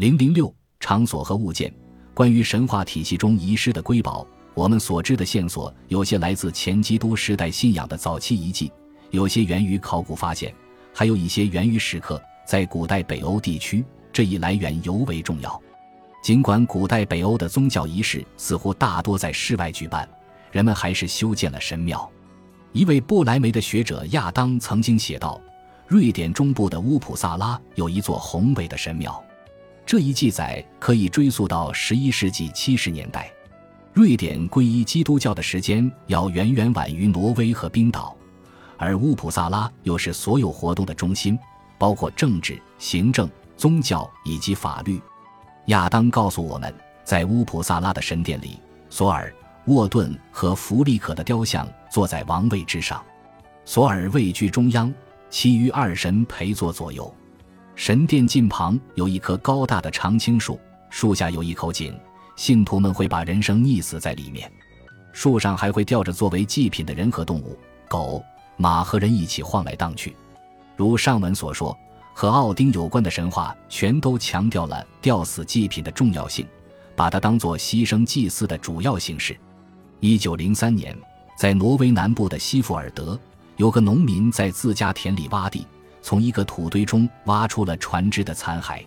零零六场所和物件，关于神话体系中遗失的瑰宝，我们所知的线索有些来自前基督时代信仰的早期遗迹，有些源于考古发现，还有一些源于石刻。在古代北欧地区，这一来源尤为重要。尽管古代北欧的宗教仪式似乎大多在室外举办，人们还是修建了神庙。一位不来梅的学者亚当曾经写道：“瑞典中部的乌普萨拉有一座宏伟的神庙。”这一记载可以追溯到十一世纪七十年代。瑞典皈依基督教的时间要远远晚于挪威和冰岛，而乌普萨拉又是所有活动的中心，包括政治、行政、宗教以及法律。亚当告诉我们，在乌普萨拉的神殿里，索尔、沃顿和弗利可的雕像坐在王位之上，索尔位居中央，其余二神陪坐左右。神殿近旁有一棵高大的常青树，树下有一口井，信徒们会把人生溺死在里面。树上还会吊着作为祭品的人和动物，狗、马和人一起晃来荡去。如上文所说，和奥丁有关的神话全都强调了吊死祭品的重要性，把它当作牺牲祭祀的主要形式。一九零三年，在挪威南部的西弗尔德，有个农民在自家田里挖地。从一个土堆中挖出了船只的残骸。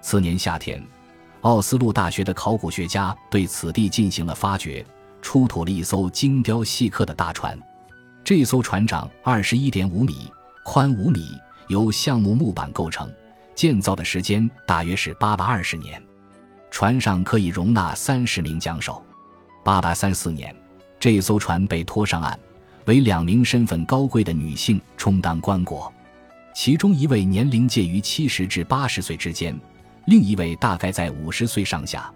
次年夏天，奥斯陆大学的考古学家对此地进行了发掘，出土了一艘精雕细刻的大船。这艘船长二十一点五米，宽五米，由橡木木板构成，建造的时间大约是八百二十年。船上可以容纳三十名桨手。八百三四年，这艘船被拖上岸，为两名身份高贵的女性充当棺椁。其中一位年龄介于七十至八十岁之间，另一位大概在五十岁上下。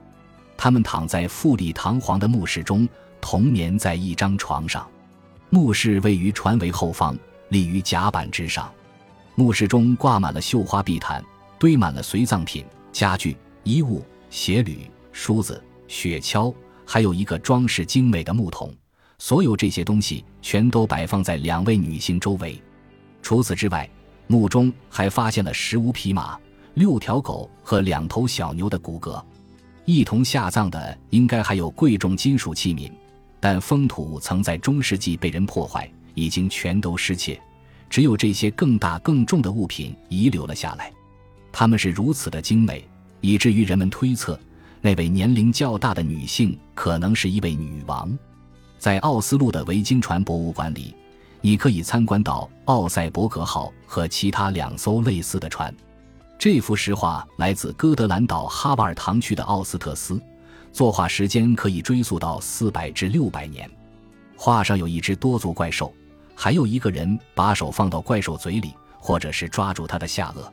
他们躺在富丽堂皇的墓室中，同眠在一张床上。墓室位于船尾后方，立于甲板之上。墓室中挂满了绣花地毯，堆满了随葬品、家具、衣物、鞋履、梳子、雪橇，还有一个装饰精美的木桶。所有这些东西全都摆放在两位女性周围。除此之外，墓中还发现了十五匹马、六条狗和两头小牛的骨骼，一同下葬的应该还有贵重金属器皿，但封土曾在中世纪被人破坏，已经全都失窃，只有这些更大更重的物品遗留了下来。它们是如此的精美，以至于人们推测那位年龄较大的女性可能是一位女王。在奥斯陆的维京船博物馆里。你可以参观到奥赛伯格号和其他两艘类似的船。这幅石画来自哥德兰岛哈瓦尔堂区的奥斯特斯，作画时间可以追溯到四百至六百年。画上有一只多足怪兽，还有一个人把手放到怪兽嘴里，或者是抓住它的下颚。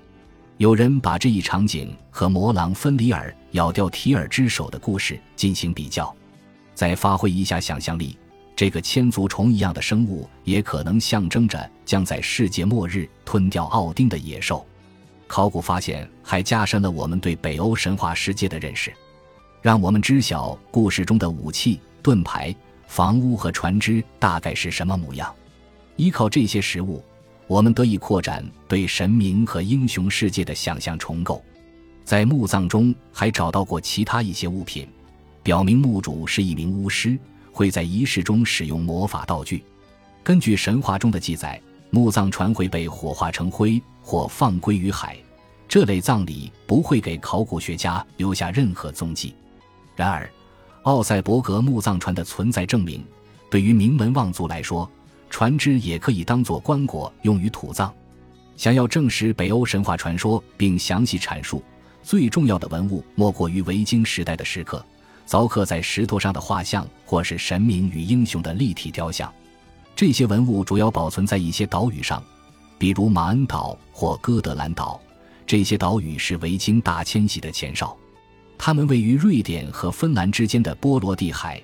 有人把这一场景和魔狼芬里尔咬掉提尔之手的故事进行比较。再发挥一下想象力。这个千足虫一样的生物，也可能象征着将在世界末日吞掉奥丁的野兽。考古发现还加深了我们对北欧神话世界的认识，让我们知晓故事中的武器、盾牌、房屋和船只大概是什么模样。依靠这些实物，我们得以扩展对神明和英雄世界的想象重构。在墓葬中还找到过其他一些物品，表明墓主是一名巫师。会在仪式中使用魔法道具。根据神话中的记载，墓葬船会被火化成灰或放归于海。这类葬礼不会给考古学家留下任何踪迹。然而，奥赛伯格墓葬船的存在证明，对于名门望族来说，船只也可以当做棺椁用于土葬。想要证实北欧神话传说并详细阐述，最重要的文物莫过于维京时代的石刻。凿刻在石头上的画像，或是神明与英雄的立体雕像，这些文物主要保存在一些岛屿上，比如马恩岛或哥德兰岛。这些岛屿是维京大迁徙的前哨，它们位于瑞典和芬兰之间的波罗的海。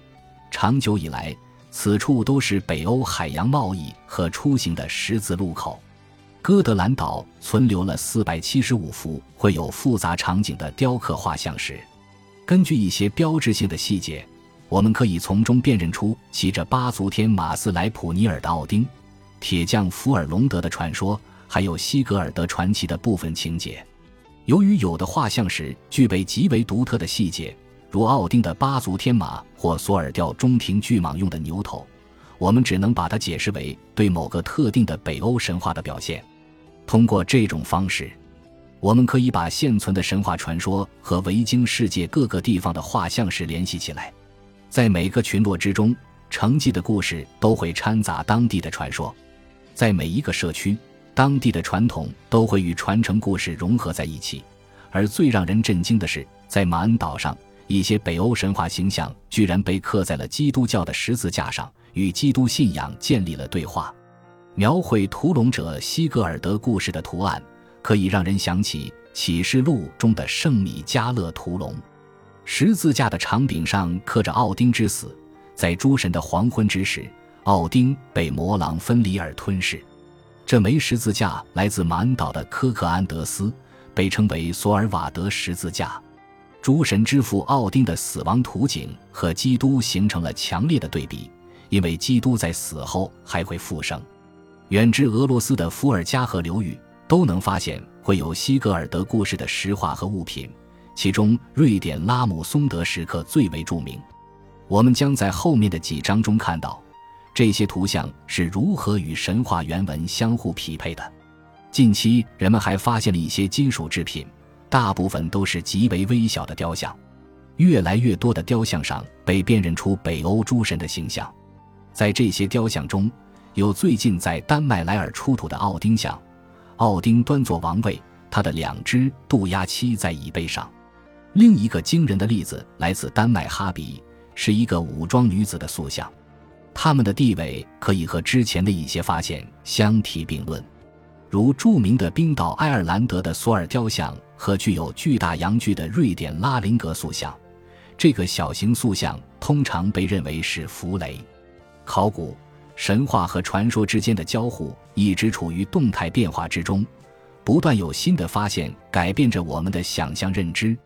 长久以来，此处都是北欧海洋贸易和出行的十字路口。哥德兰岛存留了四百七十五幅绘有复杂场景的雕刻画像石。根据一些标志性的细节，我们可以从中辨认出骑着八足天马斯莱普尼尔的奥丁、铁匠福尔隆德的传说，还有西格尔德传奇的部分情节。由于有的画像石具备极为独特的细节，如奥丁的八足天马或索尔吊中庭巨蟒用的牛头，我们只能把它解释为对某个特定的北欧神话的表现。通过这种方式，我们可以把现存的神话传说和维京世界各个地方的画像石联系起来。在每个群落之中，承继的故事都会掺杂当地的传说；在每一个社区。当地的传统都会与传承故事融合在一起，而最让人震惊的是，在马恩岛上，一些北欧神话形象居然被刻在了基督教的十字架上，与基督信仰建立了对话。描绘屠龙者西格尔德故事的图案，可以让人想起《启示录》中的圣米迦勒屠龙。十字架的长柄上刻着奥丁之死，在诸神的黄昏之时，奥丁被魔狼分离而吞噬。这枚十字架来自满岛的科克安德斯，被称为索尔瓦德十字架。诸神之父奥丁的死亡图景和基督形成了强烈的对比，因为基督在死后还会复生。远至俄罗斯的伏尔加河流域都能发现会有西格尔德故事的石画和物品，其中瑞典拉姆松德石刻最为著名。我们将在后面的几章中看到。这些图像是如何与神话原文相互匹配的？近期人们还发现了一些金属制品，大部分都是极为微小的雕像。越来越多的雕像上被辨认出北欧诸神的形象。在这些雕像中，有最近在丹麦莱尔出土的奥丁像，奥丁端坐王位，他的两只渡鸦栖在椅背上。另一个惊人的例子来自丹麦哈比，是一个武装女子的塑像。他们的地位可以和之前的一些发现相提并论，如著名的冰岛爱尔兰德的索尔雕像和具有巨大阳具的瑞典拉林格塑像。这个小型塑像通常被认为是弗雷。考古、神话和传说之间的交互一直处于动态变化之中，不断有新的发现改变着我们的想象认知。